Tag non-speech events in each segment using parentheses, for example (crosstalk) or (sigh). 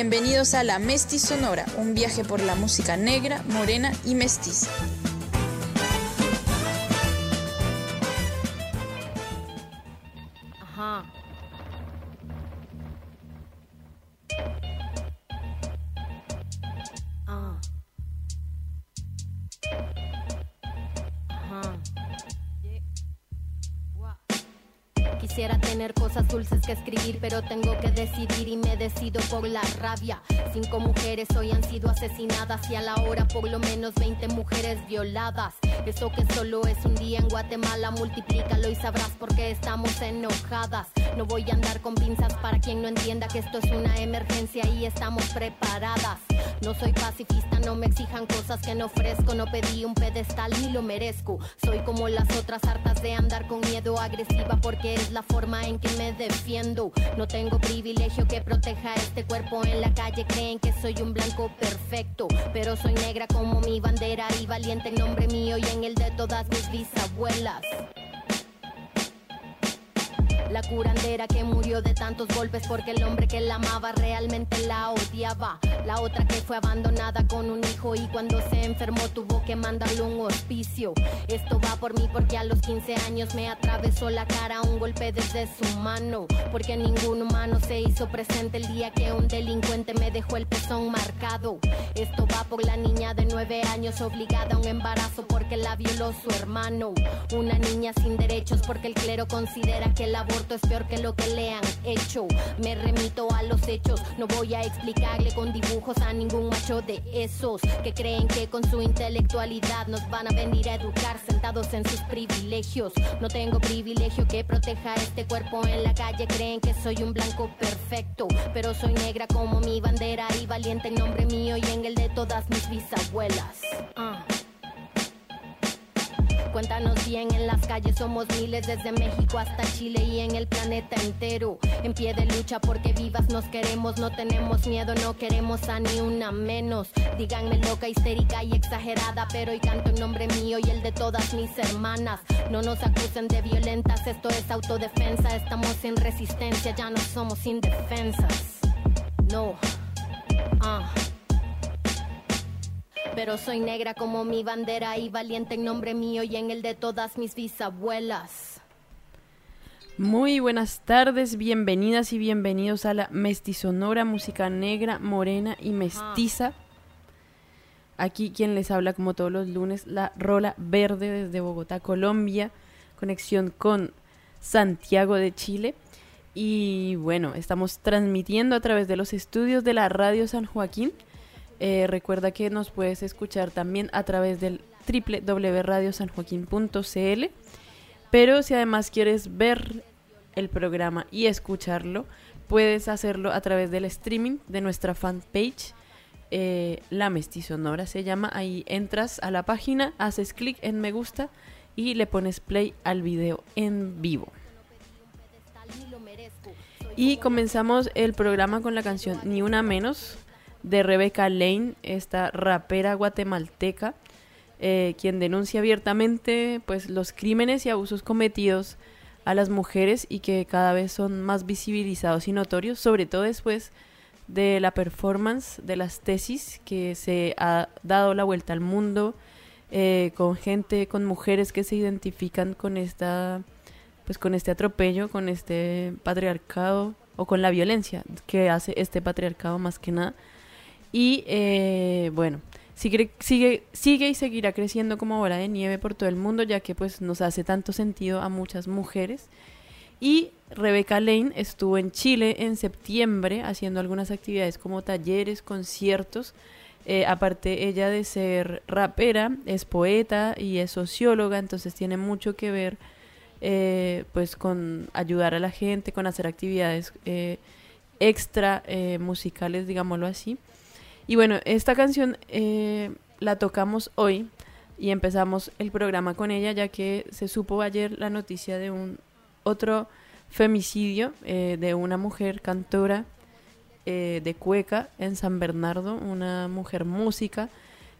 Bienvenidos a La Mesti Sonora, un viaje por la música negra, morena y mestiza. Ah. Ajá. Quisiera tener cosas dulces que escribir, pero tengo que decidir y me decido por la rabia. Cinco mujeres hoy han sido asesinadas y a la hora por lo menos 20 mujeres violadas. Eso que solo es un día en Guatemala, multiplícalo y sabrás por qué estamos enojadas. No voy a andar con pinzas para quien no entienda que esto es una emergencia y estamos preparadas. No soy pacifista, no me exijan cosas que no ofrezco. No pedí un pedestal ni lo merezco. Soy como las otras hartas de andar con miedo agresiva porque es la forma en que me defiendo. No tengo privilegio que proteja este cuerpo en la calle. Creen que soy un blanco perfecto, pero soy negra como mi bandera y valiente en nombre mío y en el de todas mis bisabuelas. La curandera que murió de tantos golpes porque el hombre que la amaba realmente la odiaba. La otra que fue abandonada con un hijo y cuando se enfermó tuvo que mandarle un hospicio. Esto va por mí porque a los 15 años me atravesó la cara un golpe desde su mano. Porque ningún humano se hizo presente el día que un delincuente me dejó el pezón marcado. Esto va por la niña de 9 años obligada a un embarazo porque la violó su hermano. Una niña sin derechos porque el clero considera que el aborto es peor que lo que le han hecho. Me remito a los hechos, no voy a explicarle con dibujos a ningún macho de esos que creen que con su intelectualidad nos van a venir a educar sentados en sus privilegios. No tengo privilegio que proteja este cuerpo en la calle, creen que soy un blanco perfecto, pero soy negra como mi bandera y valiente en nombre mío y en el de todas mis bisabuelas. Ah. Cuéntanos bien, en las calles somos miles desde México hasta Chile y en el planeta entero. En pie de lucha porque vivas nos queremos, no tenemos miedo, no queremos a ni una menos. Díganme loca, histérica y exagerada, pero hoy canto en nombre mío y el de todas mis hermanas. No nos acusen de violentas, esto es autodefensa, estamos en resistencia, ya no somos indefensas. No. Ah pero soy negra como mi bandera y valiente en nombre mío y en el de todas mis bisabuelas. Muy buenas tardes, bienvenidas y bienvenidos a la Mestizonora, música negra, morena y mestiza. Aquí quien les habla como todos los lunes, la Rola Verde desde Bogotá, Colombia, conexión con Santiago de Chile. Y bueno, estamos transmitiendo a través de los estudios de la Radio San Joaquín eh, recuerda que nos puedes escuchar también a través del www.radiosanjoaquín.cl. Pero si además quieres ver el programa y escucharlo, puedes hacerlo a través del streaming de nuestra fanpage. Eh, la Mestizonora se llama. Ahí entras a la página, haces clic en me gusta y le pones play al video en vivo. Y comenzamos el programa con la canción Ni una menos de Rebecca Lane, esta rapera guatemalteca, eh, quien denuncia abiertamente pues, los crímenes y abusos cometidos a las mujeres y que cada vez son más visibilizados y notorios, sobre todo después de la performance de las tesis que se ha dado la vuelta al mundo eh, con gente, con mujeres que se identifican con esta, pues con este atropello, con este patriarcado o con la violencia que hace este patriarcado más que nada. Y eh, bueno, sigue, sigue, sigue y seguirá creciendo como bola de nieve por todo el mundo, ya que pues nos hace tanto sentido a muchas mujeres. Y Rebeca Lane estuvo en Chile en septiembre haciendo algunas actividades como talleres, conciertos. Eh, aparte ella de ser rapera, es poeta y es socióloga, entonces tiene mucho que ver eh, pues con ayudar a la gente, con hacer actividades extra musicales, digámoslo así. Y bueno, esta canción eh, la tocamos hoy y empezamos el programa con ella ya que se supo ayer la noticia de un otro femicidio eh, de una mujer cantora eh, de cueca en San Bernardo, una mujer música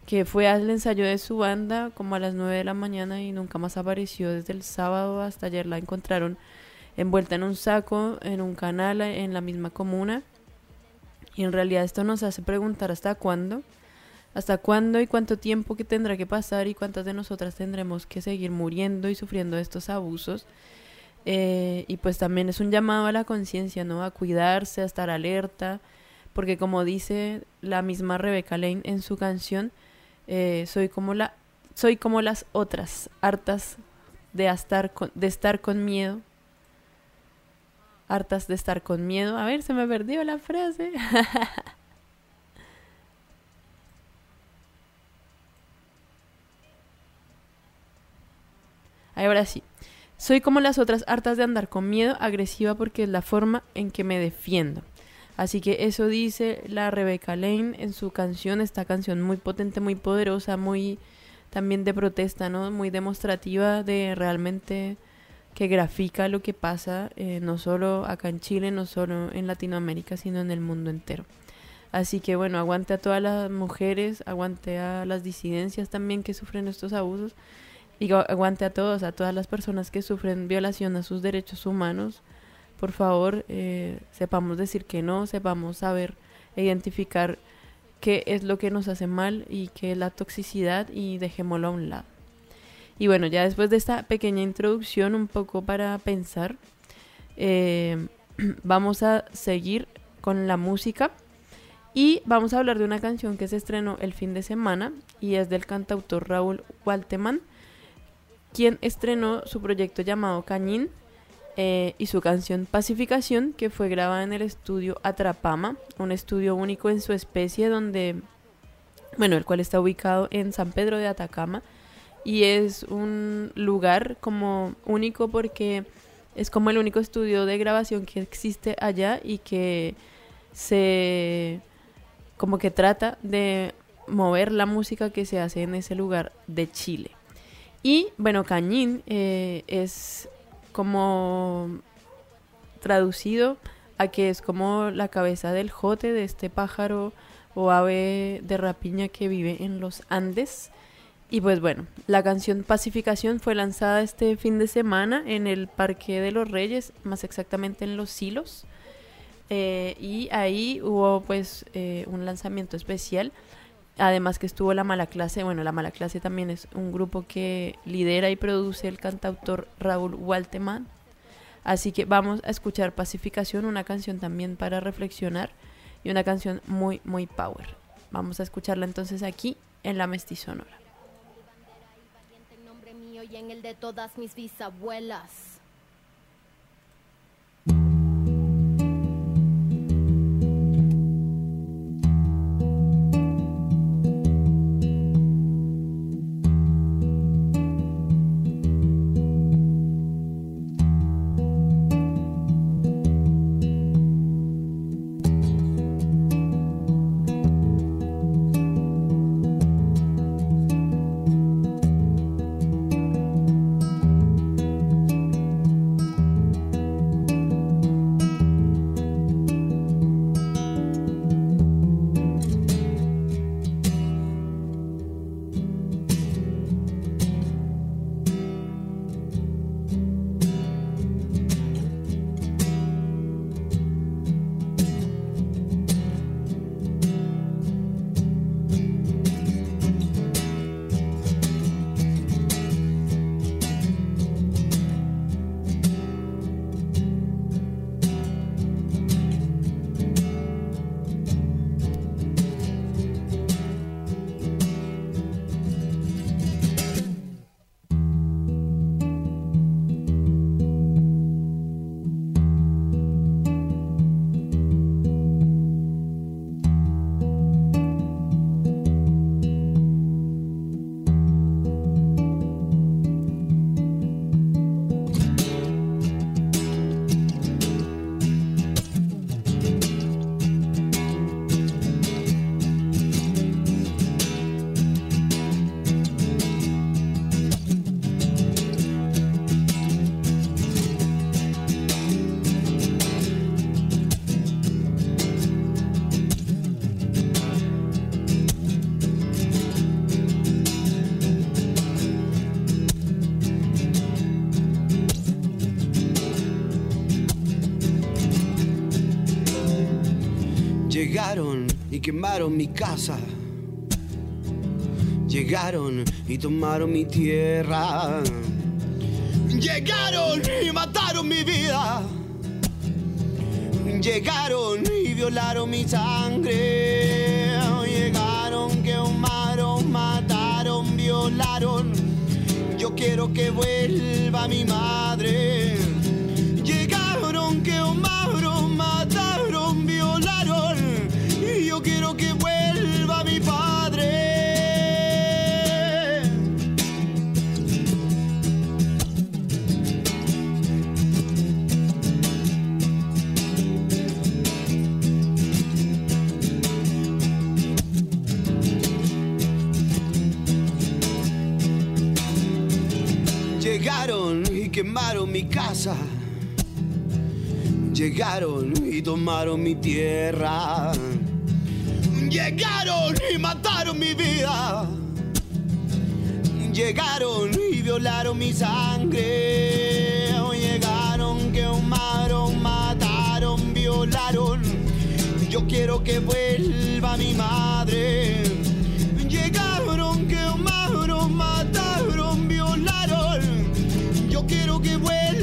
que fue al ensayo de su banda como a las 9 de la mañana y nunca más apareció desde el sábado hasta ayer. La encontraron envuelta en un saco en un canal en la misma comuna Y en realidad esto nos hace preguntar hasta cuándo, hasta cuándo y cuánto tiempo que tendrá que pasar y cuántas de nosotras tendremos que seguir muriendo y sufriendo estos abusos. Eh, y pues también es un llamado a la conciencia, ¿no? A cuidarse, a estar alerta, porque como dice la misma Rebecca Lane en su canción, eh, soy como la soy como las otras, hartas de estar de estar con miedo. Hartas de estar con miedo. A ver, se me perdió la frase. (laughs) Ahora sí. Soy como las otras hartas de andar con miedo, agresiva porque es la forma en que me defiendo. Así que eso dice la Rebecca Lane en su canción, esta canción muy potente, muy poderosa, muy también de protesta, ¿no? Muy demostrativa de realmente que grafica lo que pasa eh, no solo acá en Chile, no solo en Latinoamérica, sino en el mundo entero. Así que bueno, aguante a todas las mujeres, aguante a las disidencias también que sufren estos abusos y aguante a todos, a todas las personas que sufren violación a sus derechos humanos por favor, eh, sepamos decir que no, sepamos saber identificar qué es lo que nos hace mal y qué es la toxicidad y dejémoslo a un lado. Y bueno, ya después de esta pequeña introducción, un poco para pensar, eh, (clears throat) vamos a seguir con la música y vamos a hablar de una canción que se estrenó el fin de semana y es del cantautor Raúl Walteman, quien estrenó su proyecto llamado Cañín eh, y su canción Pacificación, que fue grabada en el estudio Atrapama, un estudio único en su especie donde, bueno, el cual está ubicado en San Pedro de Atacama y es un lugar como único porque es como el único estudio de grabación que existe allá y que se como que trata de mover la música que se hace en ese lugar de Chile. Y bueno, Cañín eh, es como traducido a que es como la cabeza del jote de este pájaro o ave de rapiña que vive en los Andes. Y pues bueno, la canción Pacificación fue lanzada este fin de semana en el Parque de los Reyes, más exactamente en Los Silos. Eh, y ahí hubo pues eh, un lanzamiento especial. Además que estuvo La Mala Clase. Bueno, La Mala Clase también es un grupo que lidera y produce el cantautor Raúl Walteman. Así que vamos a escuchar Pacificación, una canción también para reflexionar y una canción muy, muy power. Vamos a escucharla entonces aquí en la Mestizonora. Y en el de todas mis bisabuelas. Quemaron mi casa. Llegaron y tomaron mi tierra. Llegaron y mataron mi vida. Llegaron y violaron mi sangre. Llegaron, quemaron, mataron, violaron. Yo quiero que vuelva mi madre. Quemaron mi casa. Llegaron y tomaron mi tierra. Llegaron y mataron mi vida. Llegaron y violaron mi sangre. Llegaron, quemaron, mataron, violaron. Yo quiero que vuelva mi madre. Quiero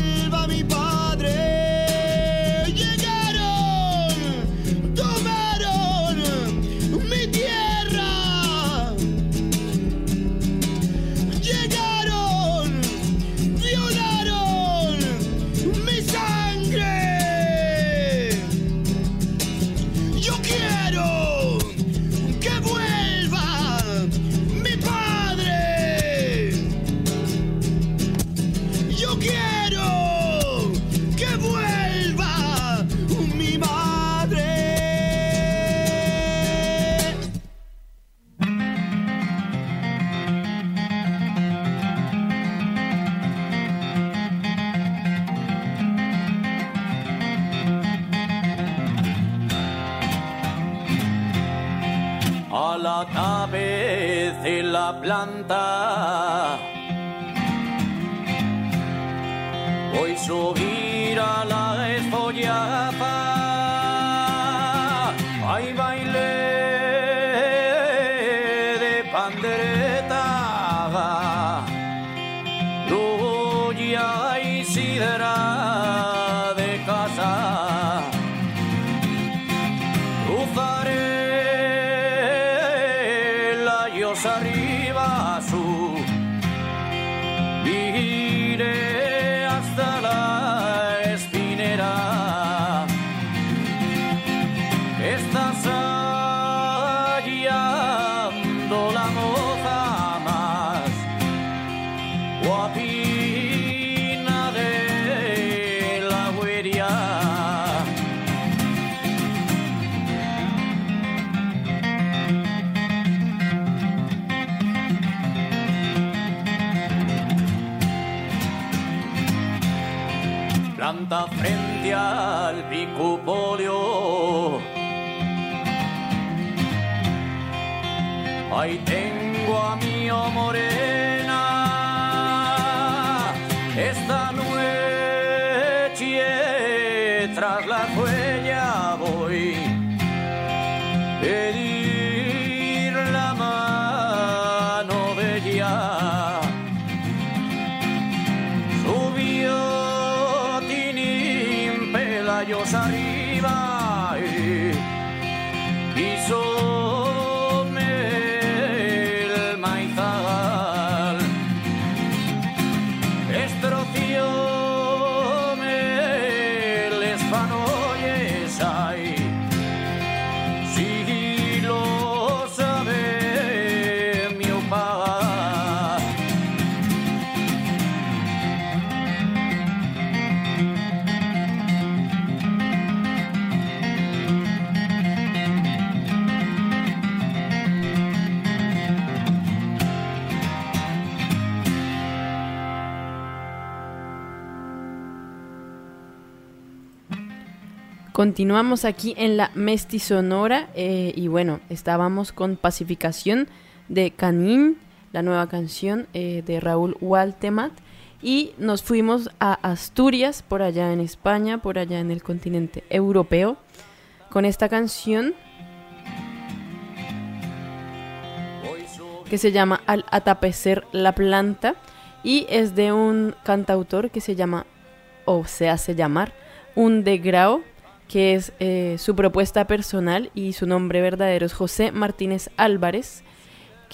Ahí tengo a mi morena, esta noche tras la Continuamos aquí en la Mestizonora eh, y bueno, estábamos con Pacificación de Canin, la nueva canción eh, de Raúl Waltemat y nos fuimos a Asturias, por allá en España, por allá en el continente europeo, con esta canción que se llama Al atapecer la planta y es de un cantautor que se llama o se hace llamar un degrao que es eh, su propuesta personal y su nombre verdadero es José Martínez Álvarez,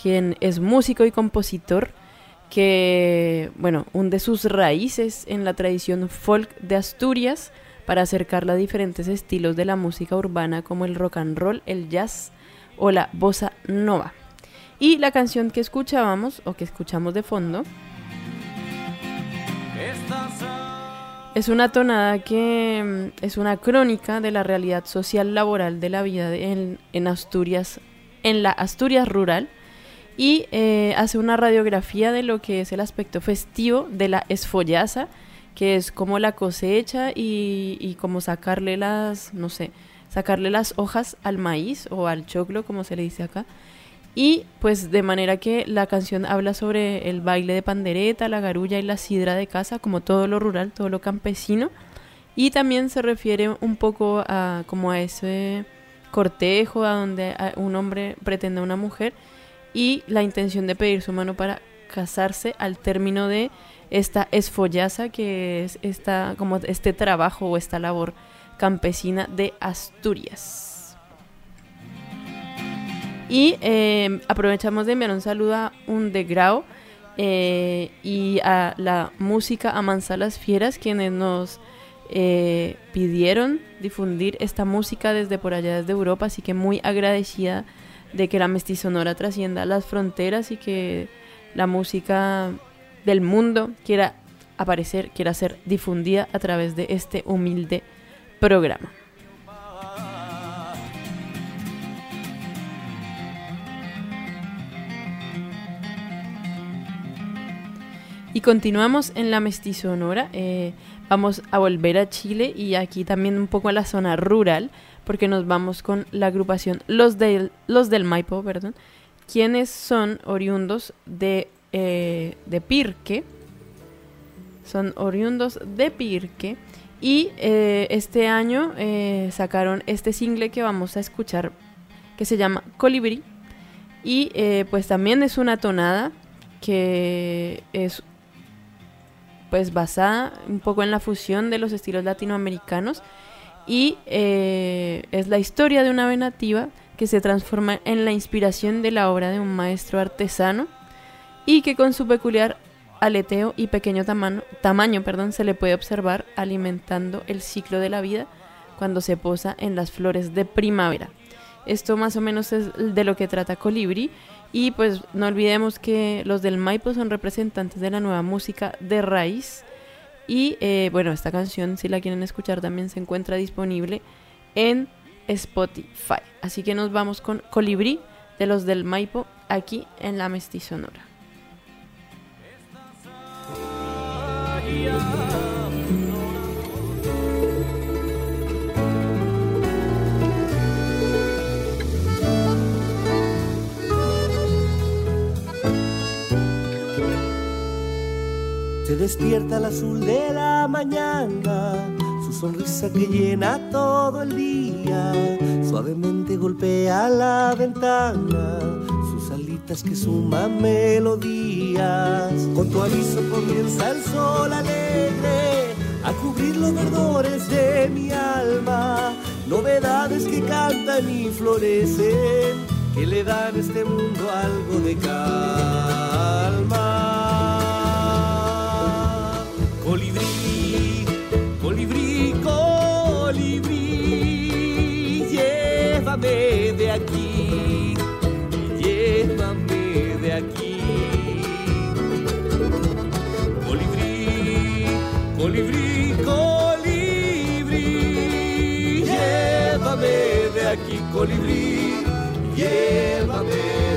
quien es músico y compositor que, bueno, hunde sus raíces en la tradición folk de Asturias para acercarla a diferentes estilos de la música urbana como el rock and roll, el jazz o la bossa nova. Y la canción que escuchábamos o que escuchamos de fondo es una tonada que mm, es una crónica de la realidad social laboral de la vida en, en Asturias, en la Asturias rural y eh, hace una radiografía de lo que es el aspecto festivo de la esfollaza, que es como la cosecha y, y como sacarle las, no sé, sacarle las hojas al maíz o al choclo, como se le dice acá. Y pues de manera que la canción habla sobre el baile de pandereta, la garulla y la sidra de casa, como todo lo rural, todo lo campesino. Y también se refiere un poco a como a ese cortejo, a donde un hombre pretende a una mujer y la intención de pedir su mano para casarse al término de esta esfollaza que es esta, como este trabajo o esta labor campesina de Asturias. Y eh, aprovechamos de enviar un saludo a un de Grau eh, y a la música Amansa las Fieras, quienes nos eh, pidieron difundir esta música desde por allá, desde Europa, así que muy agradecida de que la mestizonora trascienda las fronteras y que la música del mundo quiera aparecer, quiera ser difundida a través de este humilde programa. Y continuamos en la mestizonora. Eh, vamos a volver a Chile y aquí también un poco a la zona rural porque nos vamos con la agrupación Los del, los del Maipo, perdón, quienes son oriundos de, eh, de Pirque, son oriundos de Pirque, y eh, este año sacaron este single que vamos a escuchar, que se llama Colibrí, y pues también es una tonada que es pues basada un poco en la fusión de los estilos latinoamericanos y eh, es la historia de una ave nativa que se transforma en la inspiración de la obra de un maestro artesano y que con su peculiar aleteo y pequeño tamaño, tamaño perdón, se le puede observar alimentando el ciclo de la vida cuando se posa en las flores de primavera. Esto más o menos es de lo que trata Colibri y pues no olvidemos que los del Maipo son representantes de la nueva música de raíz y eh, bueno, esta canción, si la quieren escuchar, también se encuentra disponible en Spotify. Así que nos vamos con Colibrí de los del Maipo aquí en la Mestizonora. Se despierta al azul de la mañana, su sonrisa que llena todo el día, suavemente golpea la ventana, sus alitas que suman melodías. Con tu aviso comienza el sol alegre a cubrir los verdores de mi alma, novedades que cantan y florecen, que le dan a este mundo algo de calma. Llévame de aquí, llévame de aquí. Colibrí, colibrí, colibrí, llévame de aquí, colibrí, llévame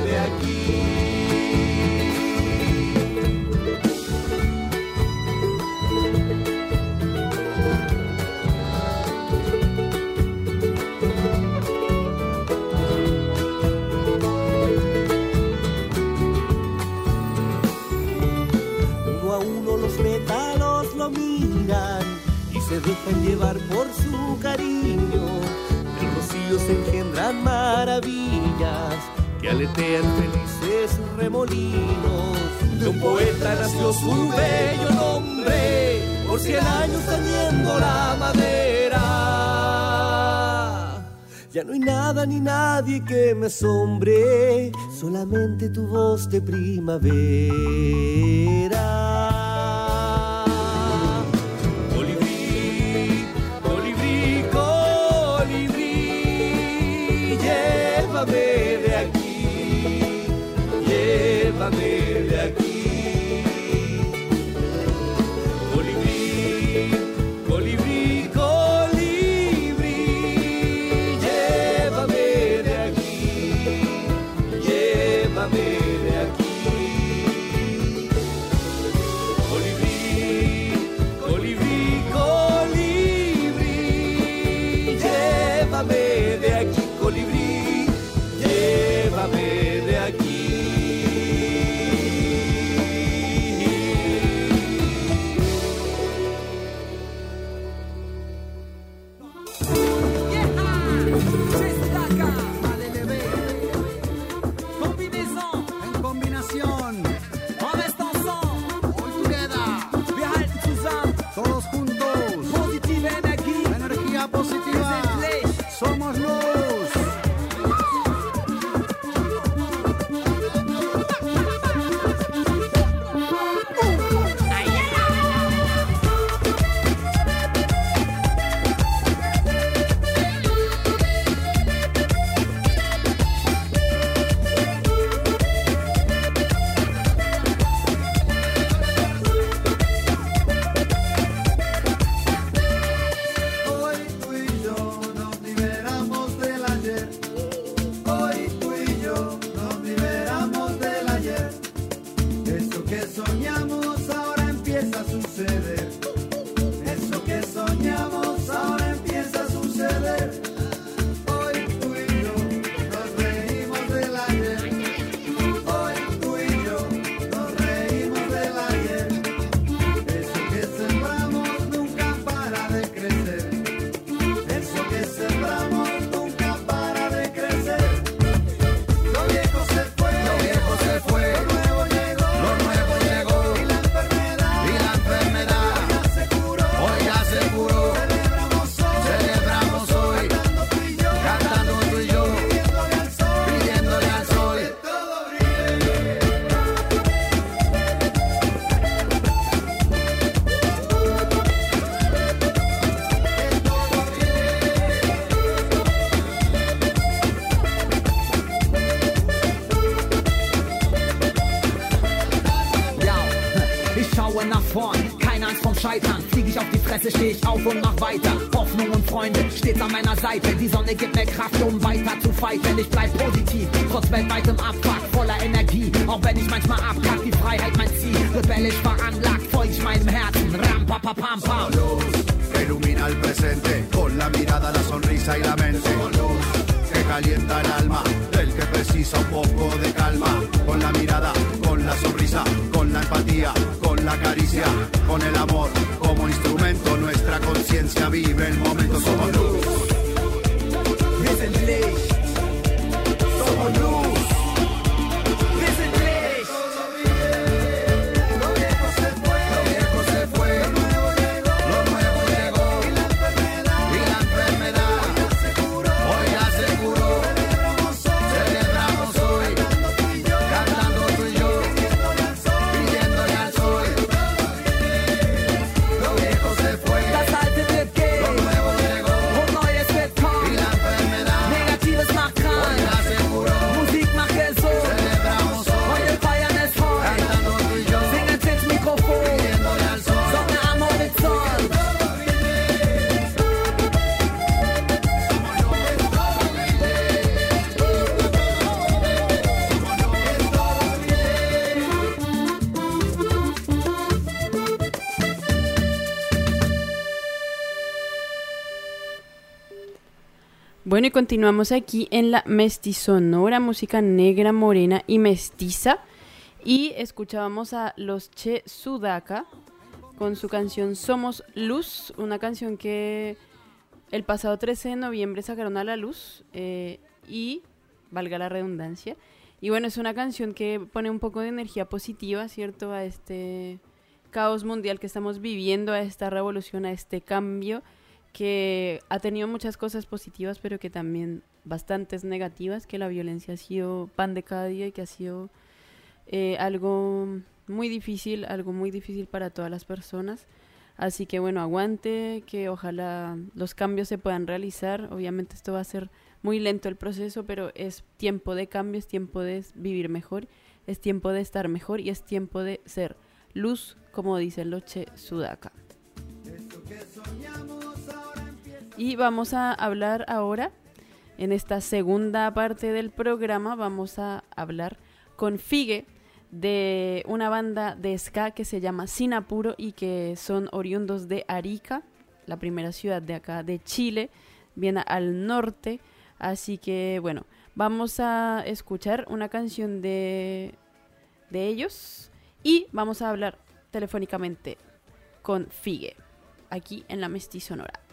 aletean felices remolinos. De un poeta nació su bello nombre, por cien años teniendo la madera. Ya no hay nada ni nadie que me asombre, solamente tu voz de primavera. Fresse, steh ich auf und mach weiter. Hoffnung und Freunde stets an meiner Seite. Die Sonne gibt mir Kraft, um weiter zu fighten. Ich bleib positiv, trotz weltweitem Abfuck, voller Energie. Auch wenn ich manchmal abkack, die Freiheit mein Ziel. Rebellisch veranlagt, folg ich meinem Herzen. Ram, pa, pa, pam, pam. que ilumina el presente con la mirada, la sonrisa y la mente. Que calienta el alma del que precisa un poco de calma. Con la mirada, con la sonrisa, con la empatía, con la caricia, con el amor conciencia vive el momento. Bueno, y continuamos aquí en la mestizonora, música negra, morena y mestiza. Y escuchábamos a los Che Sudaka con su canción Somos Luz, una canción que el pasado 13 de noviembre sacaron a la luz eh, y, valga la redundancia, Y bueno, es una canción que pone un poco de energía positiva, ¿cierto? A este caos mundial que estamos viviendo, a esta revolución, a este cambio que ha tenido muchas cosas positivas, pero que también bastantes negativas, que la violencia ha sido pan de cada día y que ha sido eh, algo muy difícil, algo muy difícil para todas las personas. Así que bueno, aguante, que ojalá los cambios se puedan realizar. Obviamente esto va a ser muy lento el proceso, pero es tiempo de cambio, es tiempo de vivir mejor, es tiempo de estar mejor y es tiempo de ser luz, como dice Loche Sudaka. Y vamos a hablar ahora, en esta segunda parte del programa, vamos a hablar con Figue de una banda de ska que se llama Sin Apuro y que son oriundos de Arica, la primera ciudad de acá de Chile, viene al norte. Así que bueno, vamos a escuchar una canción de, de ellos y vamos a hablar telefónicamente con Figue aquí en la Mestizonora.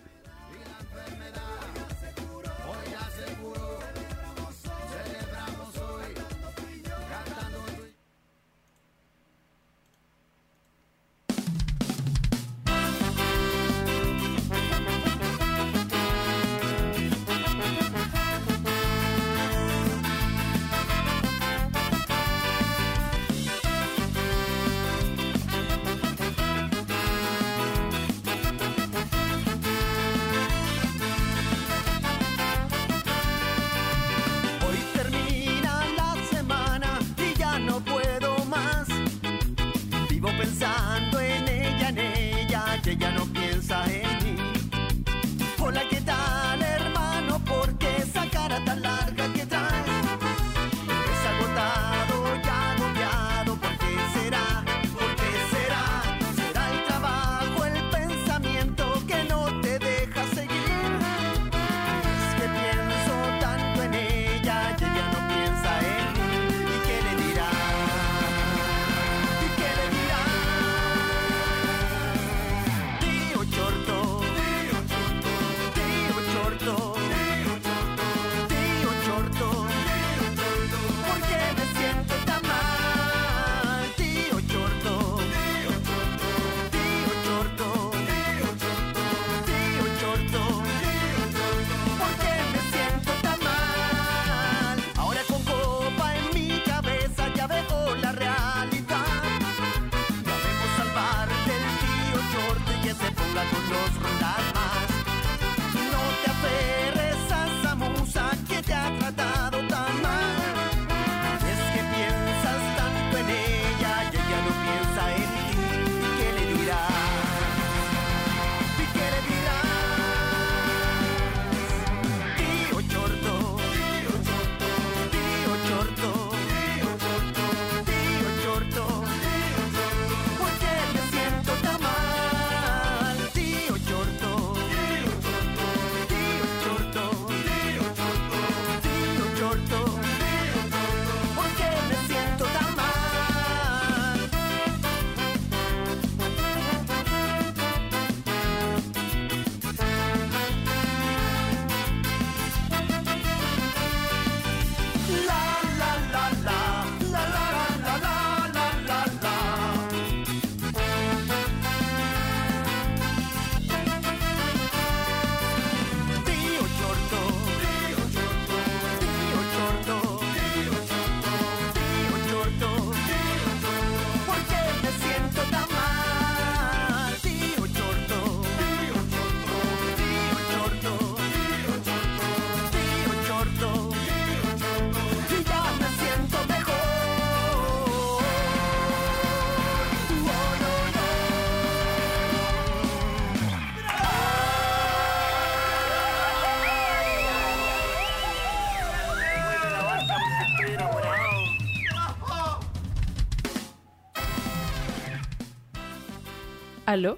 ¿Aló?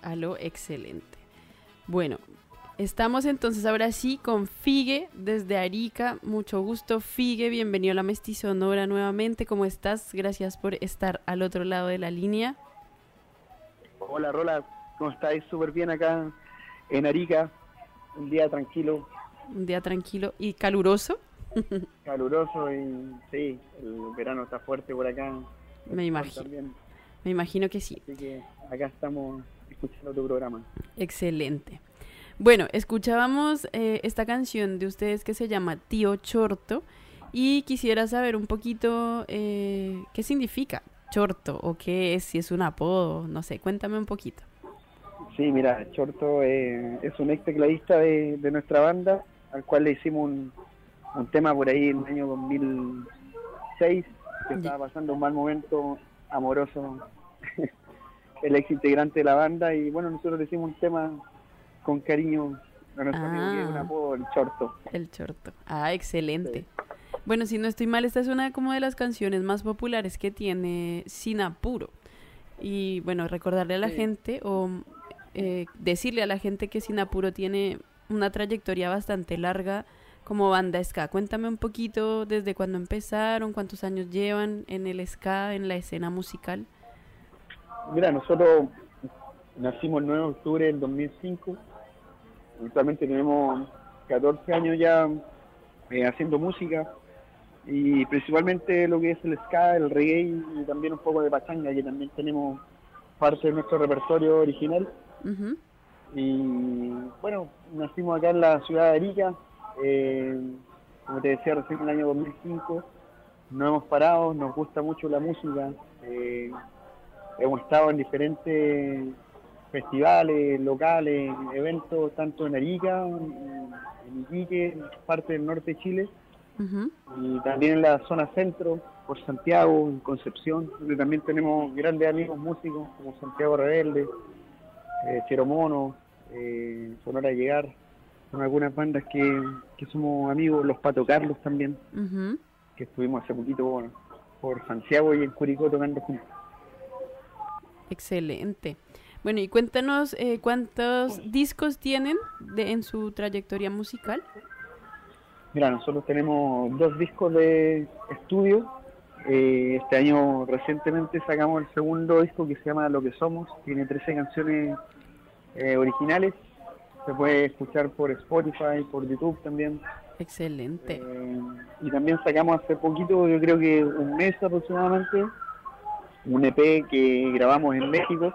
¿Aló? excelente. Bueno, estamos entonces ahora sí con Figue desde Arica. Mucho gusto, Figue. Bienvenido a la Mestizonora nuevamente. ¿Cómo estás? Gracias por estar al otro lado de la línea. Hola Rola, ¿cómo estáis? Súper bien acá en Arica, un día tranquilo. Un día tranquilo y caluroso. (laughs) caluroso y sí, el verano está fuerte por acá. Me imagino. también. Me imagino que sí. Así que acá estamos escuchando tu programa. Excelente. Bueno, escuchábamos eh, esta canción de ustedes que se llama Tío Chorto y quisiera saber un poquito eh, qué significa Chorto o qué es, si es un apodo, no sé, cuéntame un poquito. Sí, mira, Chorto eh, es un ex tecladista de, de nuestra banda, al cual le hicimos un, un tema por ahí en el año 2006, que estaba pasando un mal momento amoroso, (laughs) el ex integrante de la banda, y bueno, nosotros le hicimos un tema con cariño a nuestro amigo, que es un Ah. apodo, el Chorto. El Chorto. Ah, excelente. Bueno, si no estoy mal, esta es una como de las canciones más populares que tiene Sin Apuro. Y bueno, recordarle a la Sí. gente o eh, decirle a la gente que Sin Apuro tiene una trayectoria bastante larga como banda ska. Cuéntame un poquito desde cuándo empezaron, cuántos años llevan en el ska, en la escena musical. Mira, nosotros nacimos el 9 de octubre del 2005. Actualmente tenemos 14 años ya eh, haciendo música y principalmente lo que es el ska, el reggae y también un poco de pachanga, que también tenemos parte de nuestro repertorio original. Y bueno, nacimos acá en la ciudad de Arica, eh, como te decía recién en el año 2005. No hemos parado, nos gusta mucho la música. eh, hemos estado en diferentes festivales, locales, eventos, tanto en Arica, en, en Iquique, en parte del norte de Chile, y también en la zona centro, por Santiago, en Concepción, donde también tenemos grandes amigos músicos como Santiago Rebelde, eh, Chero Mono, eh, Sonora Llegar, son algunas bandas que, que somos amigos, los Pato Carlos también, que estuvimos hace poquito por, por Santiago y en Curicó tocando juntos. Excelente. Bueno, y cuéntanos eh, cuántos discos tienen de, en su trayectoria musical. Mira, nosotros tenemos dos discos de estudio. Eh, este año recientemente sacamos el segundo disco que se llama Lo que somos. Tiene 13 canciones eh, originales. Se puede escuchar por Spotify, por YouTube también. Excelente. Eh, y también sacamos hace poquito, yo creo que un mes aproximadamente, un EP que grabamos en México,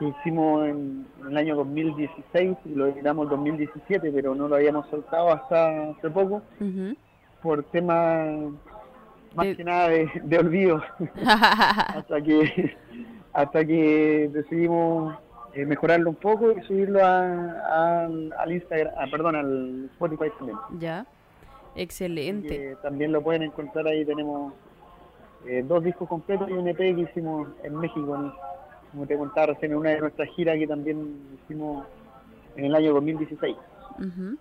que hicimos en, en el año 2016 y lo grabamos en 2017, pero no lo habíamos soltado hasta hace poco por temas más De- que nada de, de olvido, (laughs) hasta que hasta que decidimos eh, mejorarlo un poco y subirlo a, al- al Instagram, ah, perdón, al Spotify también. ya. Excelente. que también lo pueden encontrar ahí. Tenemos eh, dos discos completos y un EP que hicimos en México, en- como te contaba recién, en una de nuestras giras que también hicimos en el año 2016. Ujú.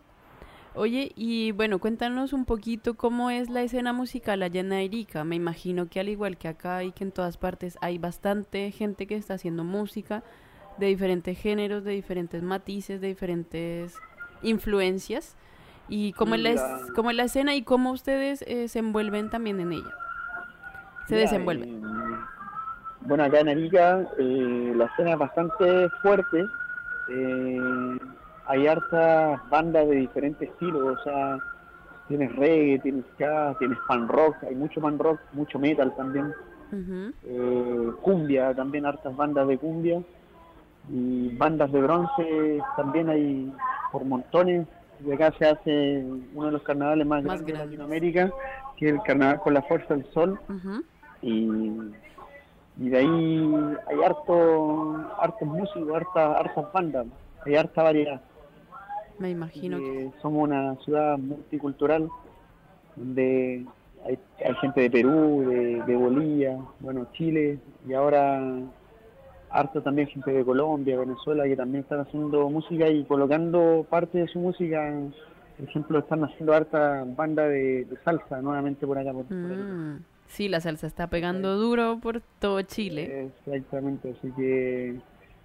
Oye, y bueno, cuéntanos un poquito cómo es la escena musical allá en Arica. Me imagino que al igual que acá y que en todas partes hay bastante gente que está haciendo música de diferentes géneros, de diferentes matices, de diferentes influencias. Y cómo es la, es- cómo es la escena y cómo ustedes eh, se envuelven también en ella. Se Ya, desenvuelven. eh, bueno, acá en Arica eh, la escena es bastante fuerte. eh, hay hartas bandas de diferentes estilos, o sea, tienes reggae, tienes ska, tienes fan rock, hay mucho fan rock, mucho metal también. Eh, cumbia, también hartas bandas de cumbia y bandas de bronce también hay por montones. Y acá se hace uno de los carnavales más, Más grandes de. Latinoamérica, que es el carnaval con la fuerza del sol. Y, y de ahí hay harto, hartos músicos, harta, hartas bandas, hay harta variedad. Me imagino que... que somos una ciudad multicultural donde hay, hay gente de Perú, de, de Bolivia, bueno, Chile y ahora harto también gente de Colombia, Venezuela que también están haciendo música y colocando parte de su música. Por ejemplo, están haciendo harta banda de, de salsa nuevamente por acá. Por. Mm, Sí, la salsa está pegando duro por todo Chile. Exactamente, así que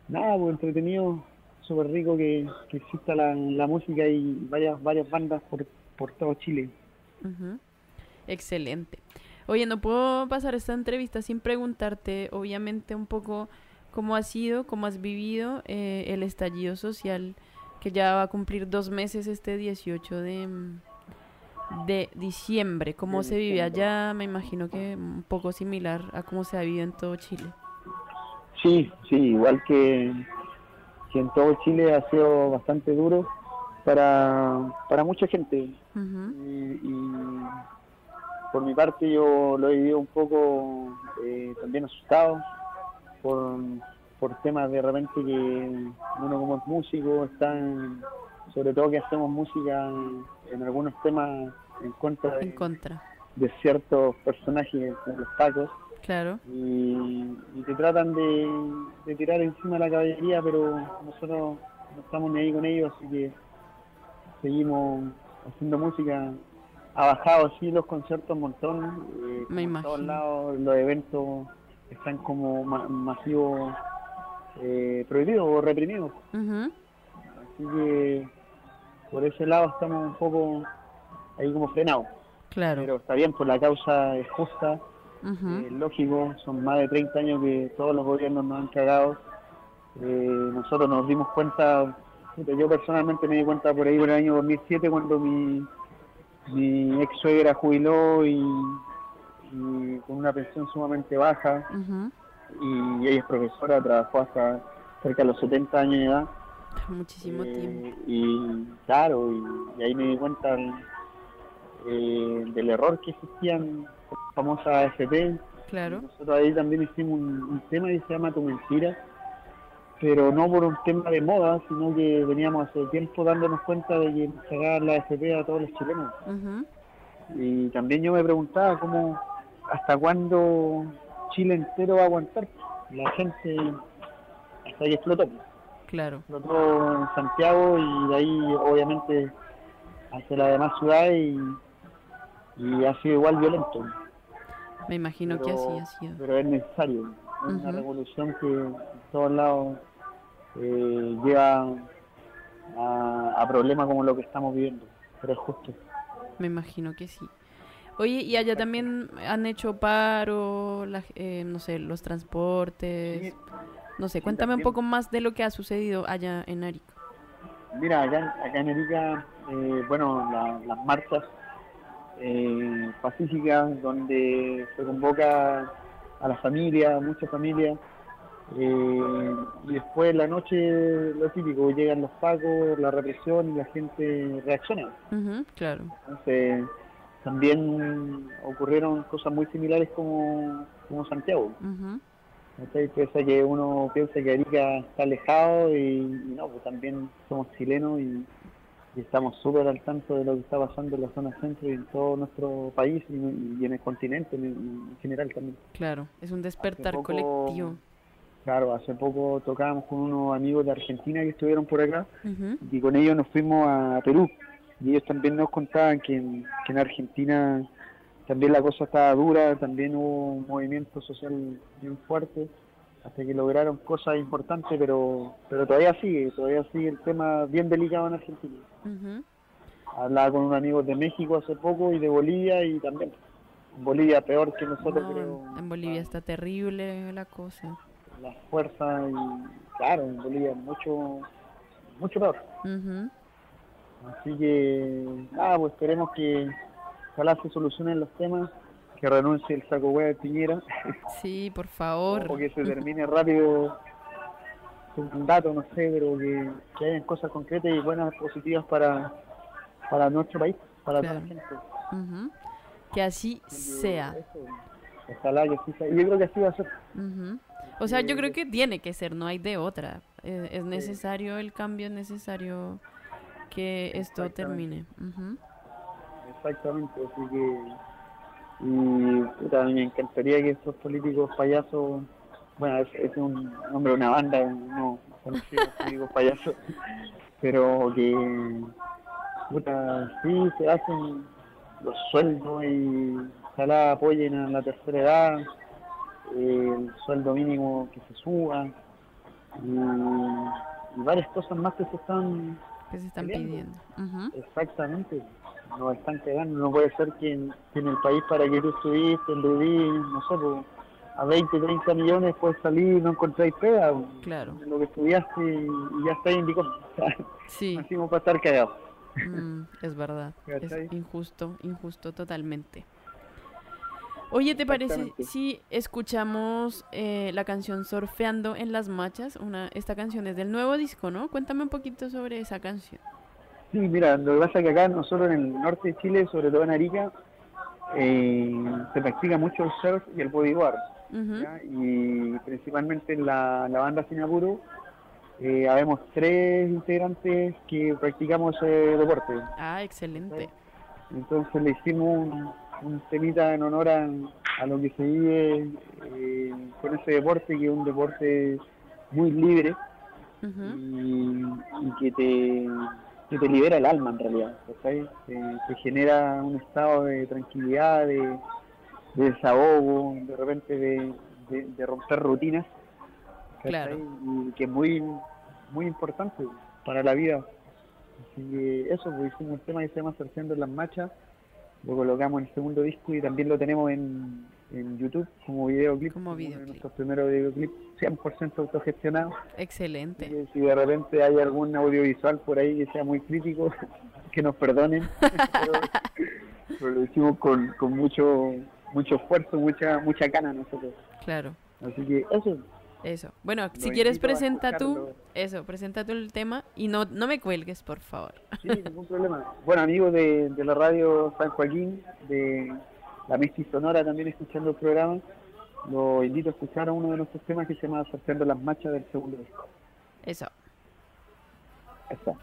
nada, pues entretenido, súper rico que, que exista la, la música y varias varias bandas por, por todo Chile. Ujú. Excelente. Oye, no puedo pasar esta entrevista sin preguntarte, obviamente, un poco cómo ha sido, cómo has vivido eh, el estallido social que ya va a cumplir dos meses este 18 de, mm, de diciembre. ¿Cómo se vive allá? Me imagino que un poco similar a cómo se ha vivido en todo Chile. Sí, sí, igual que, que en todo Chile ha sido bastante duro para, para mucha gente. Y por mi parte yo lo he vivido un poco eh, también asustado por, por temas de repente que uno como es músico está, en- sobre todo que hacemos música en algunos temas en contra En de, contra, de ciertos personajes como los tacos claro. y, y te tratan de, de tirar encima la caballería, pero nosotros no estamos ni ahí con ellos, así que seguimos haciendo música. Ha bajado sí los conciertos un montón, eh, Me en todos imagino. lados los eventos están como ma- masivos eh, prohibidos o reprimidos, Ujú, así que por ese lado estamos un poco ahí como frenados, Claro. pero está bien, pues la causa es justa. Eh, lógico, son más de 30 años que todos los gobiernos nos han cagado. Eh, nosotros nos dimos cuenta, yo personalmente me di cuenta por ahí por el año 2007 cuando mi, mi ex suegra jubiló y, y con una pensión sumamente baja y ella es profesora, trabajó hasta cerca de los 70 años de edad. (laughs) Muchísimo Eh, tiempo. Y claro, y, y ahí me di cuenta eh, del error que existían con la famosa AFP, Claro. nosotros ahí también hicimos un, un tema que se llama Tu Mentira, pero no por un tema de moda, sino que veníamos hace tiempo dándonos cuenta de que cagaban la AFP a todos los chilenos. Y también yo me preguntaba cómo, hasta cuándo Chile entero va a aguantar. La gente hasta que explotó. Claro. Explotó en Santiago y de ahí obviamente hacia las demás ciudades y, y ha sido igual violento. Me imagino que así ha sido. pero es necesario. Es una revolución que en todos lados eh, lleva a, a problemas como lo que estamos viviendo, pero es justo. Me imagino que sí. Oye, y allá también han hecho paro, la- eh, no sé, los transportes. No sé, cuéntame un poco más de lo que ha sucedido allá en Arica. Mira, acá, acá en Arica, eh, bueno, la- las marchas eh, pacíficas donde se convoca a la familia, muchas familias, eh, y después en la noche lo típico, llegan los pacos, la represión y la gente reacciona. Claro. Entonces, también ocurrieron cosas muy similares como, como Santiago. Ujú, ¿cachai? Pese a que uno piensa que Arica está alejado y, y no, pues también somos chilenos y, y estamos súper al tanto de lo que está pasando en la zona centro y en todo nuestro país y, y en el continente en, en general también. Claro, es un despertar poco- colectivo. Claro, hace poco tocábamos con unos amigos de Argentina que estuvieron por acá y con ellos nos fuimos a Perú y ellos también nos contaban que en, que en Argentina también la cosa estaba dura, también hubo un movimiento social bien fuerte hasta que lograron cosas importantes, pero pero todavía sigue, todavía sigue el tema bien delicado en Argentina. ujú. Hablaba con unos amigos de México hace poco y de Bolivia y también en Bolivia peor que nosotros No, creo. en Bolivia está terrible la cosa. las fuerzas y claro, en Bolivia mucho mucho peor. Ujú, Así que, nada, pues esperemos que ojalá se solucionen los temas, que renuncie el saco hueá de Piñera, (laughs) Sí, por favor. o que se termine rápido su mandato, no sé, pero que, que hayan cosas concretas y buenas, positivas para, para nuestro país, para toda la Claro. gente. Que así sea. Eso, Ojalá que así sea. Y yo creo que así va a ser. O sea, yo creo que tiene que ser, no hay de otra. Eh, es necesario el cambio, es necesario que esto termine. Ujú. Exactamente, así que. Y puta, me encantaría que estos políticos payasos. Bueno, ese es un nombre de una banda, no conocidos (laughs) políticos payasos, pero que. Puta, sí, se hacen los sueldos y ojalá apoyen a la tercera edad, el sueldo mínimo que se suba y, y varias cosas más que se están Que se están pidiendo. Exactamente, nos están cagando, no puede ser que en, que en el país para que tú estuviste, endudís, no sé, pues, a 20, 30 millones puedes salir y no encontráis pega, Claro. en lo que estudiaste y, y ya está indicó. (laughs) Sí, Nacimos para estar cagados. Mm, es verdad. (laughs) Es injusto, injusto totalmente. Oye, ¿te parece si escuchamos eh, la canción Surfeando en las Machas? Una, esta canción es del nuevo disco, ¿no? Cuéntame un poquito sobre esa canción. Sí, mira, lo que pasa es que acá nosotros en el norte de Chile, sobre todo en Arica, eh, se practica mucho el surf y el bodyboard. Y principalmente en la, la banda Sin Apuro, eh, habemos tres integrantes que practicamos ese deporte. Ah, excelente. Entonces le hicimos un, un temita en honor a, a lo que se vive eh, con ese deporte, que es un deporte muy libre y, y que te que te libera el alma en realidad, ¿cachai? Te, te genera un estado de tranquilidad, de, de desahogo, de repente de, de- de romper rutinas. Claro. Y que es muy, muy importante para la vida. Así que eso, pues hicimos un tema que se llama Surfeando en las Machas, lo colocamos en el segundo disco y también lo tenemos en, en YouTube como videoclip. Como videoclip. nuestros primeros videoclips 100% autogestionados. Excelente. Que si de repente hay algún audiovisual por ahí que sea muy crítico, (laughs) que nos perdonen. pero, (laughs) pero lo hicimos con, con mucho mucho esfuerzo, mucha mucha cana nosotros. Claro. Así que eso, Eso. Bueno, si quieres presenta tú, eso, presenta tú el tema y no, no me cuelgues, por favor. sí, ningún problema. Bueno, amigos de, de la radio San Joaquín, de la Messi Sonora también escuchando el programa, lo invito a escuchar a uno de nuestros temas que se llama Sorteando las Machas del segundo disco. Eso. Ahí está.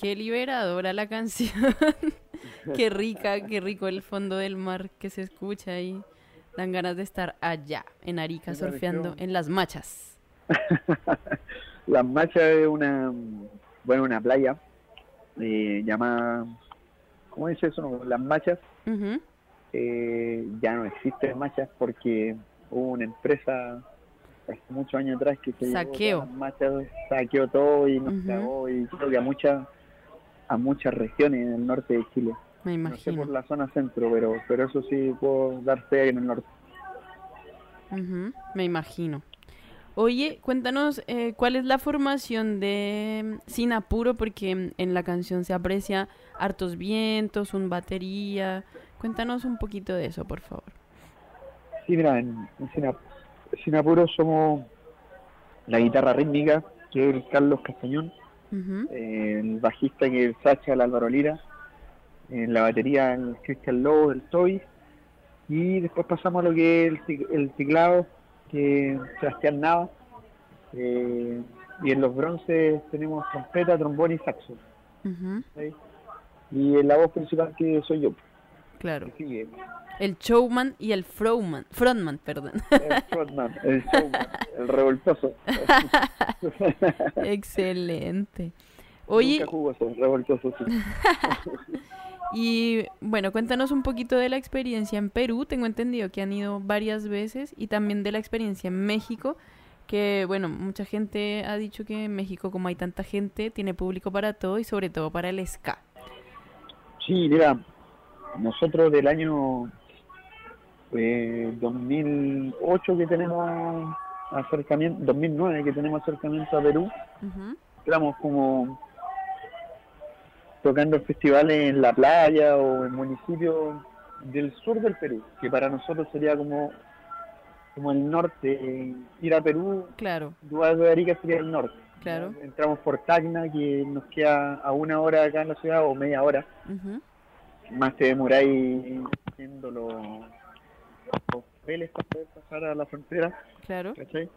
Qué liberadora la canción. (laughs) qué rica, qué rico el fondo del mar que se escucha ahí. Dan ganas de estar allá, en Arica, surfeando en las machas. (laughs) Las Machas es una, bueno, una playa eh, llamada, ¿cómo dice eso? Las Machas. Eh, ya no existe Machas porque hubo una empresa hace muchos años atrás que se las Machas, saqueó todo y nos cagó y creo que a muchas a muchas regiones en el norte de Chile. Me No sé imagino. por la zona centro, pero pero eso sí puedo dar fe en el norte. Ujú, Me imagino. Oye, cuéntanos eh, cuál es la formación de mm, Sin Apuro, porque mm, en la canción se aprecia hartos vientos, un batería. Cuéntanos un poquito de eso, por favor. Sí, mira, en, en Sin, Ap- Sin Apuro somos la guitarra rítmica, que es el Carlos Castañón, Ujú, eh, el bajista que es el Sacha, el Álvaro Lira, en la batería el Cristian Lobo, el Toy, y después pasamos a lo que es el, el teclado, que es Sebastián Nava, eh, y en los bronces tenemos trompeta, trombón y saxo, y en la voz principal que soy yo, Claro. que sigue, El showman y el frontman, frontman, perdón. el frontman, el showman, el revoltoso. Excelente. Oye, Nunca revoltoso, sí. (laughs) y bueno, cuéntanos un poquito de la experiencia en Perú. Tengo entendido que han ido varias veces y también de la experiencia en México, que bueno, mucha gente ha dicho que en México, como hay tanta gente, tiene público para todo y sobre todo para el ska. Sí, mira, nosotros del año eh, 2008 que tenemos acercamiento, 2009 que tenemos acercamiento a Perú, Ujú, éramos como tocando festivales en la playa o en municipios del sur del Perú, que para nosotros sería como como el norte, ir a Perú, Claro, de Arica sería el norte. claro. Entramos por Tacna, que nos queda a una hora acá en la ciudad o media hora. ujú, más te demoráis haciendo los, papeles para poder pasar a la frontera, Claro. ¿cachai?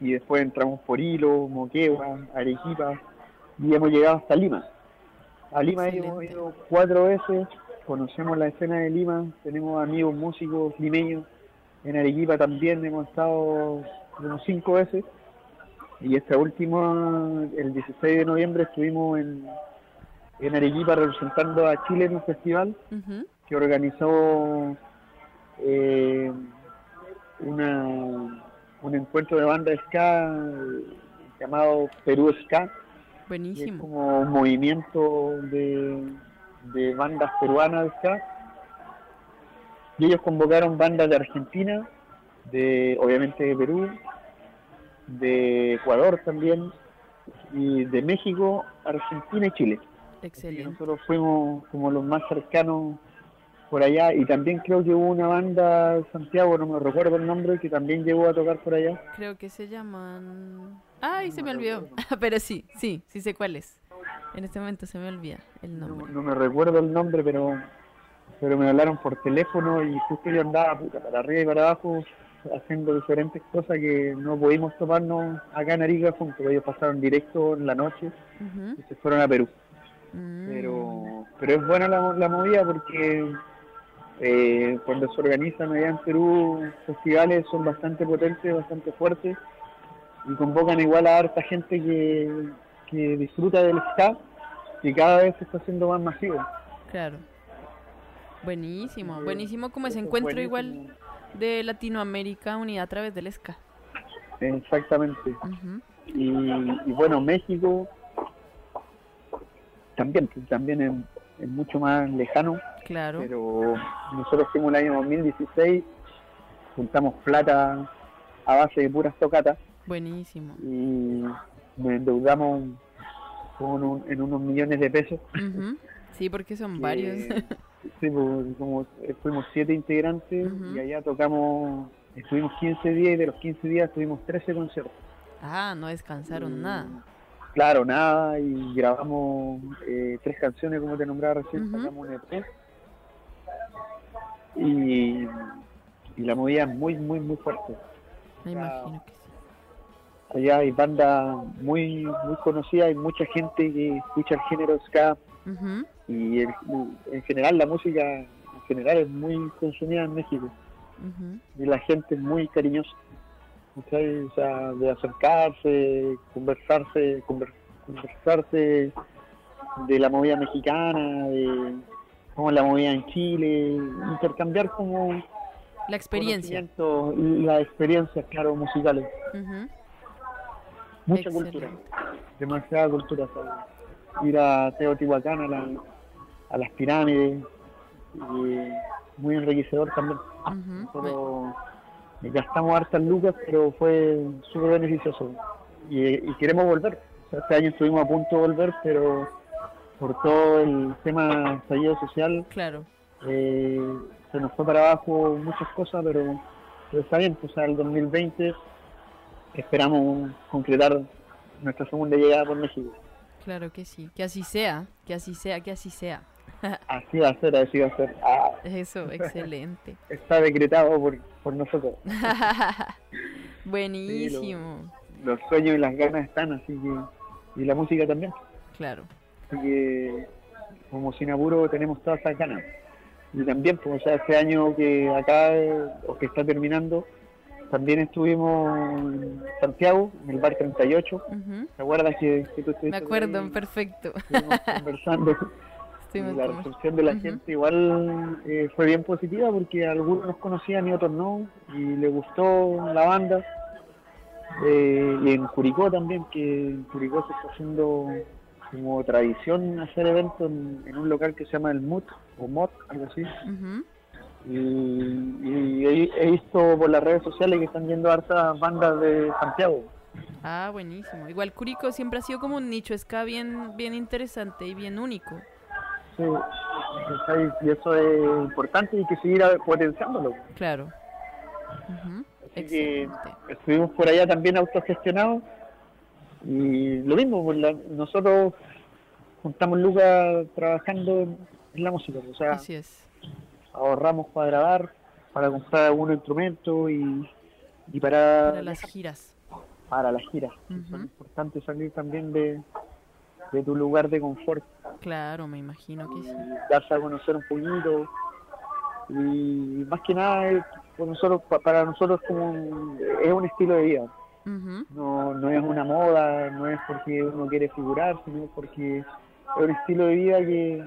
Y después entramos por Hilo, Moquegua, Arequipa y hemos llegado hasta Lima. A Lima hemos ido cuatro veces, conocemos la escena de Lima, tenemos amigos músicos limeños. En Arequipa también hemos estado como cinco veces. Y esta última, el 16 de noviembre, estuvimos en, en Arequipa representando a Chile en un festival que organizó eh, una, un encuentro de banda ska eh, llamado Perú Ska, que es Buenísimo. como un movimiento de, de bandas peruanas ska. Y ellos convocaron bandas de Argentina, de obviamente de Perú, de Ecuador también, y de México, Argentina y Chile. Y Excelente. nosotros fuimos como los más cercanos por allá y también creo que hubo una banda Santiago, no me recuerdo el nombre, que también llegó a tocar por allá. Creo que se llaman... Ay, se me olvidó. (laughs) Pero sí, sí, sí sé cuál es. En este momento se me olvida el No, nombre. no me recuerdo el nombre, pero pero me hablaron por teléfono y justo yo andaba puta, para arriba y para abajo haciendo diferentes cosas que no pudimos tomarnos acá en Arica juntos. Ellos pasaron directo en la noche Ujú, y se fueron a Perú. mm, pero pero es buena la, la movida porque eh, cuando se organizan allá en Perú festivales son bastante potentes, bastante fuertes y convocan igual a harta gente que, que disfruta del ska y cada vez se está haciendo más masivo. Claro. Buenísimo, Sí, buenísimo como ese encuentro buenísimo. igual de Latinoamérica unida a través del ska. Exactamente. Y, y bueno, México también, también es, es mucho más lejano, Claro, pero nosotros fuimos el año 2016, juntamos plata a base de puras tocatas buenísimo. y nos endeudamos con un- en unos millones de pesos. Ujú, Sí, porque son que- varios. (laughs) sí, pues, como fuimos siete integrantes Ujú. y allá tocamos, estuvimos 15 días y de los 15 días tuvimos 13 conciertos. ah, no descansaron Y, nada. Claro, nada, y grabamos eh, tres canciones, como te nombraba recién, Ujú. sacamos un EP. Y, y la movida es muy, muy, muy fuerte. Me imagino que sí. allá hay bandas muy muy conocidas, hay mucha gente que escucha el género ska y el- en general la música en general es muy consumida en México y la gente es muy cariñosa. ¿Cachai? O sea, de acercarse, conversarse, conver- conversarse de la movida mexicana, de cómo la movida en Chile, intercambiar como La experiencia. las experiencias, claro, musicales. Ujú. Mucha Excelente. cultura, demasiada cultura. ¿sabes? Ir a Teotihuacán, a, la- a las pirámides, y muy enriquecedor también. Nosotros gastamos hartas lucas, pero fue súper beneficioso. Y, y queremos volver. O sea, este año estuvimos a punto de volver, pero por todo el tema estallido social, Claro. eh, se nos fue para abajo muchas cosas, pero, pero está bien. O sea, el 2020 esperamos concretar nuestra segunda llegada por México. Claro que sí. Que así sea. Que así sea, que así sea. Así va a ser, así va a ser. Ah, Eso, (laughs) excelente. está decretado por, por nosotros. (laughs) Buenísimo. Los sueños y las ganas están, así que. Y la música también. Claro. Así que, como sin apuro, tenemos todas esas ganas. Y también, pues, o sea, este año que acá, o que está terminando, también estuvimos en Santiago, en el bar 38. Ujú. ¿Te acuerdas que, que tú estuviste Me acuerdo, ahí? perfecto. Estuvimos (laughs) conversando. La recepción de la gente igual eh, fue bien positiva porque algunos nos conocían y otros no, y le gustó la banda. Eh, y en Curicó también, que en Curicó se está haciendo como tradición hacer eventos en, en un local que se llama el MUT, o MOT, algo así. Y, y he, he visto por las redes sociales que están yendo hartas bandas de Santiago. Ah, buenísimo. Igual Curico siempre ha sido como un nicho ska bien, bien interesante y bien único. Sí, y eso es importante y hay que seguir potenciándolo. Claro. Así que estuvimos por allá también autogestionados y lo mismo, pues la- nosotros juntamos lucas trabajando en, en la música, o sea, Así es. ahorramos para grabar, para comprar algún instrumento y, y para, Para las giras. para las giras. Es importante salir también de, de tu lugar de confort Claro, me imagino que sí. darse a conocer un poquito y más que nada es, por nosotros, pa- para nosotros como un- es un estilo de vida. No, no es una moda, no es porque uno quiere figurar, sino porque es un estilo de vida que,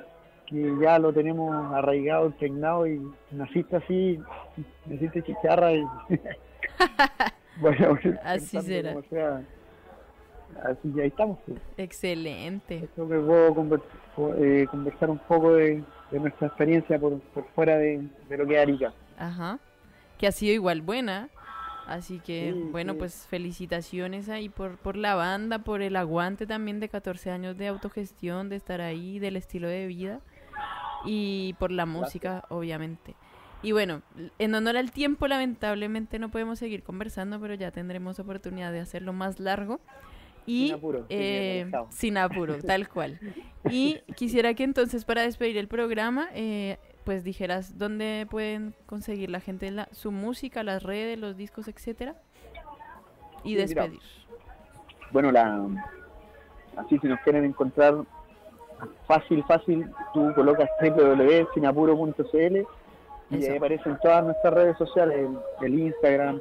que ya lo tenemos arraigado, impregnado y naciste así, naciste chicharra y (laughs) (laughs) bueno, Así será. como sea, así que ahí estamos. pues. Excelente. Creo que puedo conver- eh, conversar un poco de, de nuestra experiencia por, por fuera de, de lo que es Arica. Ajá. Que ha sido igual buena. Así que, Sí, bueno, sí. pues felicitaciones ahí por, por la banda, por el aguante también de 14 años de autogestión, de estar ahí, del estilo de vida y por la música, obviamente. Y bueno, en honor al tiempo, lamentablemente no podemos seguir conversando, pero ya tendremos oportunidad de hacerlo más largo. Y Sin apuro, sí, eh, sin apuro, tal cual. (laughs) Y quisiera que entonces para despedir el programa, eh, pues dijeras dónde pueden conseguir la gente la, su música, las redes, los discos, etcétera, y Sí, mira. despedir. bueno, la así si nos quieren encontrar fácil, fácil, tú colocas www.sinapuro.cl y ahí aparecen todas nuestras redes sociales, el, el Instagram,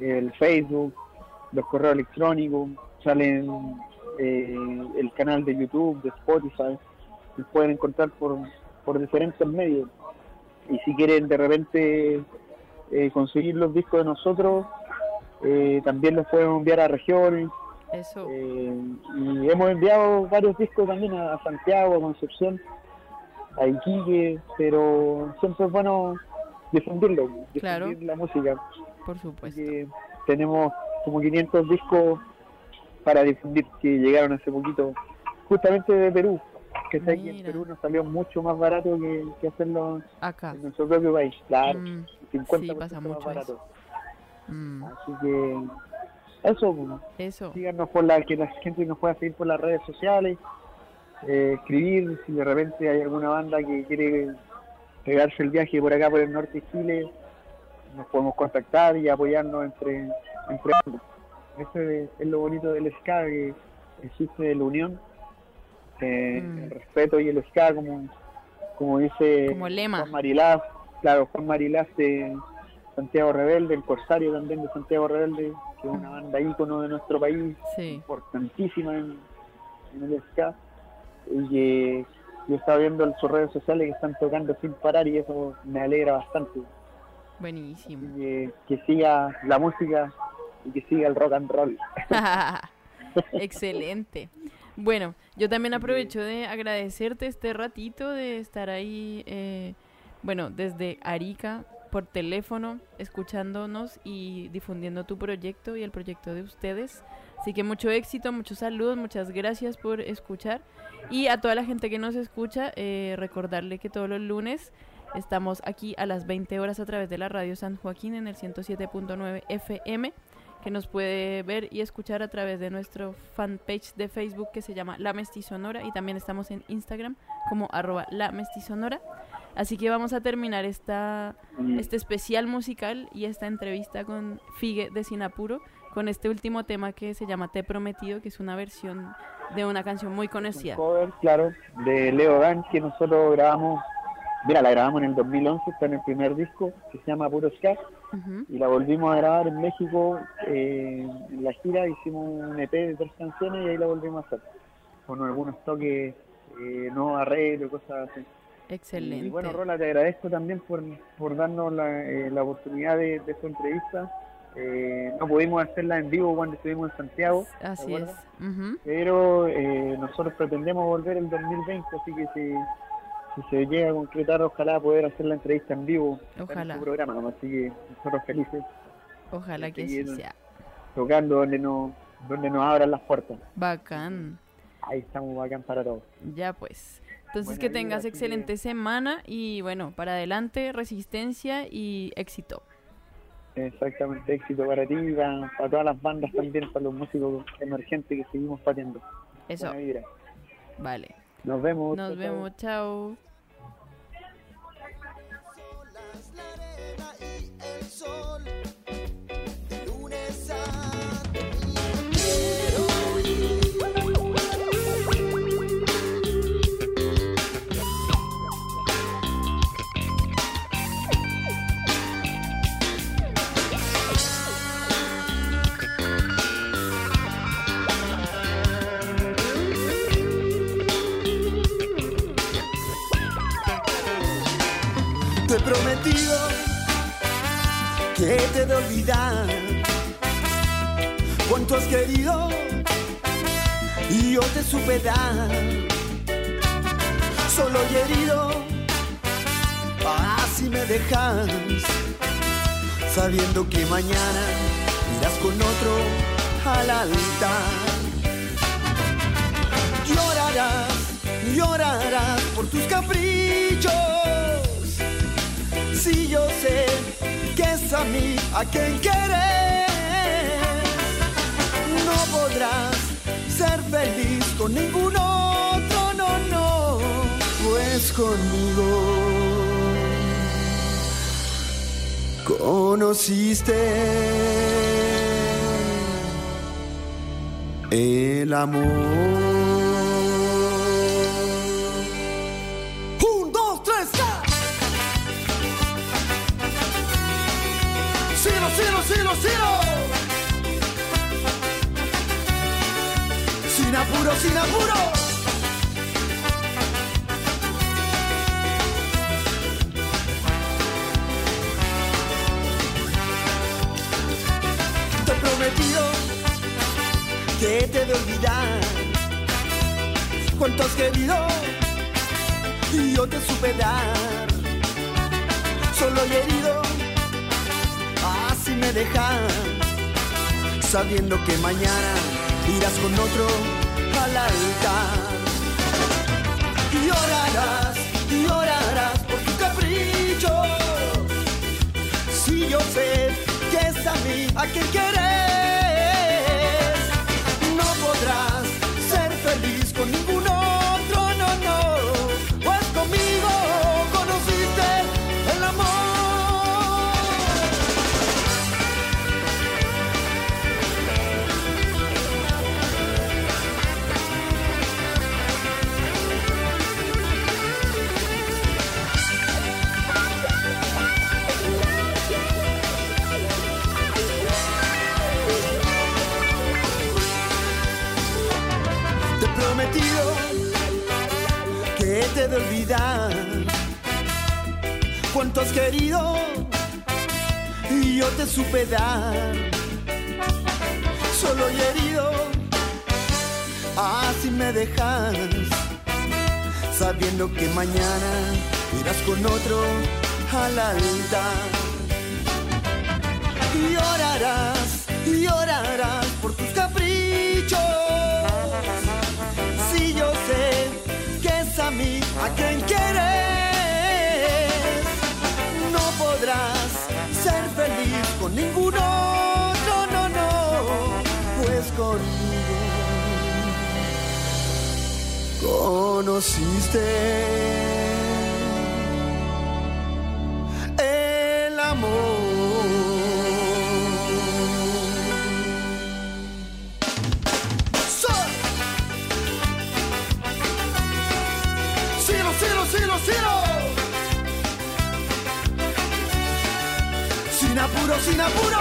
el Facebook, los correos electrónicos, salen eh, el canal de YouTube, de Spotify, y pueden encontrar por, por diferentes medios. Y si quieren de repente eh, conseguir los discos de nosotros, eh, también los pueden enviar a regiones. Eso, eh, y hemos enviado varios discos también a, Santiago, a Concepción, a Iquique, pero siempre es bueno difundirlo, difundir Claro. la música. por supuesto. tenemos como 500 discos para difundir que llegaron hace poquito, justamente de Perú, que está aquí en. Perú nos salió mucho más barato que, que hacerlo Acá. en nuestro propio país, claro, Mm, 50% sí, pasa más mucho barato. eso. Mm, Así que eso, pues, eso. síganos por la que la gente nos pueda seguir por las redes sociales, eh, escribir si de repente hay alguna banda que quiere pegarse el viaje por acá por el norte de Chile, nos podemos contactar y apoyarnos entre, entre ambos. Eso es, es lo bonito del ska, que existe la unión, eh, Mm. el respeto y el ska, como, como dice Como lema. Juan Marilás, claro, Juan Marilás de Santiago Rebelde, el Corsario también de Santiago Rebelde, que es una banda ícono de nuestro país, Sí. importantísima en, en el ska, y que yo estaba viendo en sus redes sociales que están tocando sin parar y eso me alegra bastante. Buenísimo. Y que siga la música y que siga el rock and roll. (laughs) Excelente. Bueno, yo también aprovecho de agradecerte este ratito de estar ahí, eh, bueno, desde Arica por teléfono, escuchándonos y difundiendo tu proyecto y el proyecto de ustedes. Así que mucho éxito, muchos saludos, muchas gracias por escuchar. Y a toda la gente que nos escucha, eh, recordarle que todos los lunes estamos aquí a las 20 horas a través de la radio San Joaquín en el 107.9 FM que nos puede ver y escuchar a través de nuestro fanpage de Facebook que se llama La Mestizonora y también estamos en Instagram como arroba La Mestizonora. Así que vamos a terminar esta, Y- este especial musical y esta entrevista con Figue de Sinapuro con este último tema que se llama Te Prometido, que es una versión de una canción muy un conocida. cover, claro, de Leo Dan, que nosotros grabamos, mira, la grabamos en el 2011, está en el primer disco, que se llama Puro Ska, y la volvimos a grabar en México, eh, en la gira, hicimos un EP de tres canciones y ahí la volvimos a hacer, con algunos toques, eh, no arreglo, cosas así. Excelente. Y bueno, Rola, te agradezco también por, por darnos la, eh, la oportunidad de, de esta entrevista. Eh, no pudimos hacerla en vivo cuando estuvimos en Santiago, ¿te Así es. Ujú. pero eh, nosotros pretendemos volver el 2020, así que si, si se llega a concretar, ojalá poder hacer la entrevista en vivo Ojalá. en su programa, ¿no? así que nosotros felices Ojalá que seguir sea. tocando donde nos, donde nos abran las puertas. Bacán. Ahí estamos bacán para todos. Ya pues. Entonces Buena que tengas excelente semana y bueno, para adelante, resistencia y éxito. Exactamente, éxito para ti, para, para todas las bandas también, para los músicos emergentes que seguimos pateando. Eso, vale. Nos vemos. Nos chao. vemos, chao. Prometido que te de olvidar cuánto has querido y yo te supe dar. Solo y herido, así me dejas, sabiendo que mañana irás con otro al altar. Llorarás, llorarás por tus caprichos. A quien quieres, no podrás ser feliz con ningún otro, no, no, pues conmigo conociste el amor. Te he prometido que te de olvidar. Cuánto has querido y yo te supe dar. Solo y herido, así me dejas, sabiendo que mañana irás con otro Y llorarás, llorarás por tu capricho. Si yo sé que es a mí a quien quieres, no podrás ser feliz con ningún de olvidar. Cuánto has querido y yo te supe dar. Solo y herido, así me dejas. Sabiendo que mañana irás con otro al altar. Y llorarás, y llorarás por tu quien quieres, no podrás ser feliz con ninguno. No, no, no, pues conmigo conociste el amor. Sin apuro, apuro.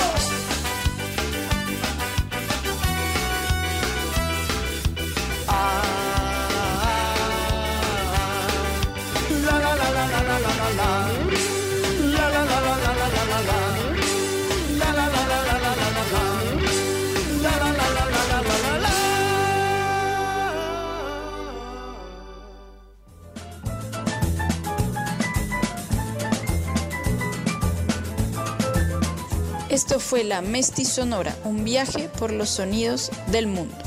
La la la la la la la la la. La Esto fue la Mesti Sonora, un viaje por los sonidos del mundo.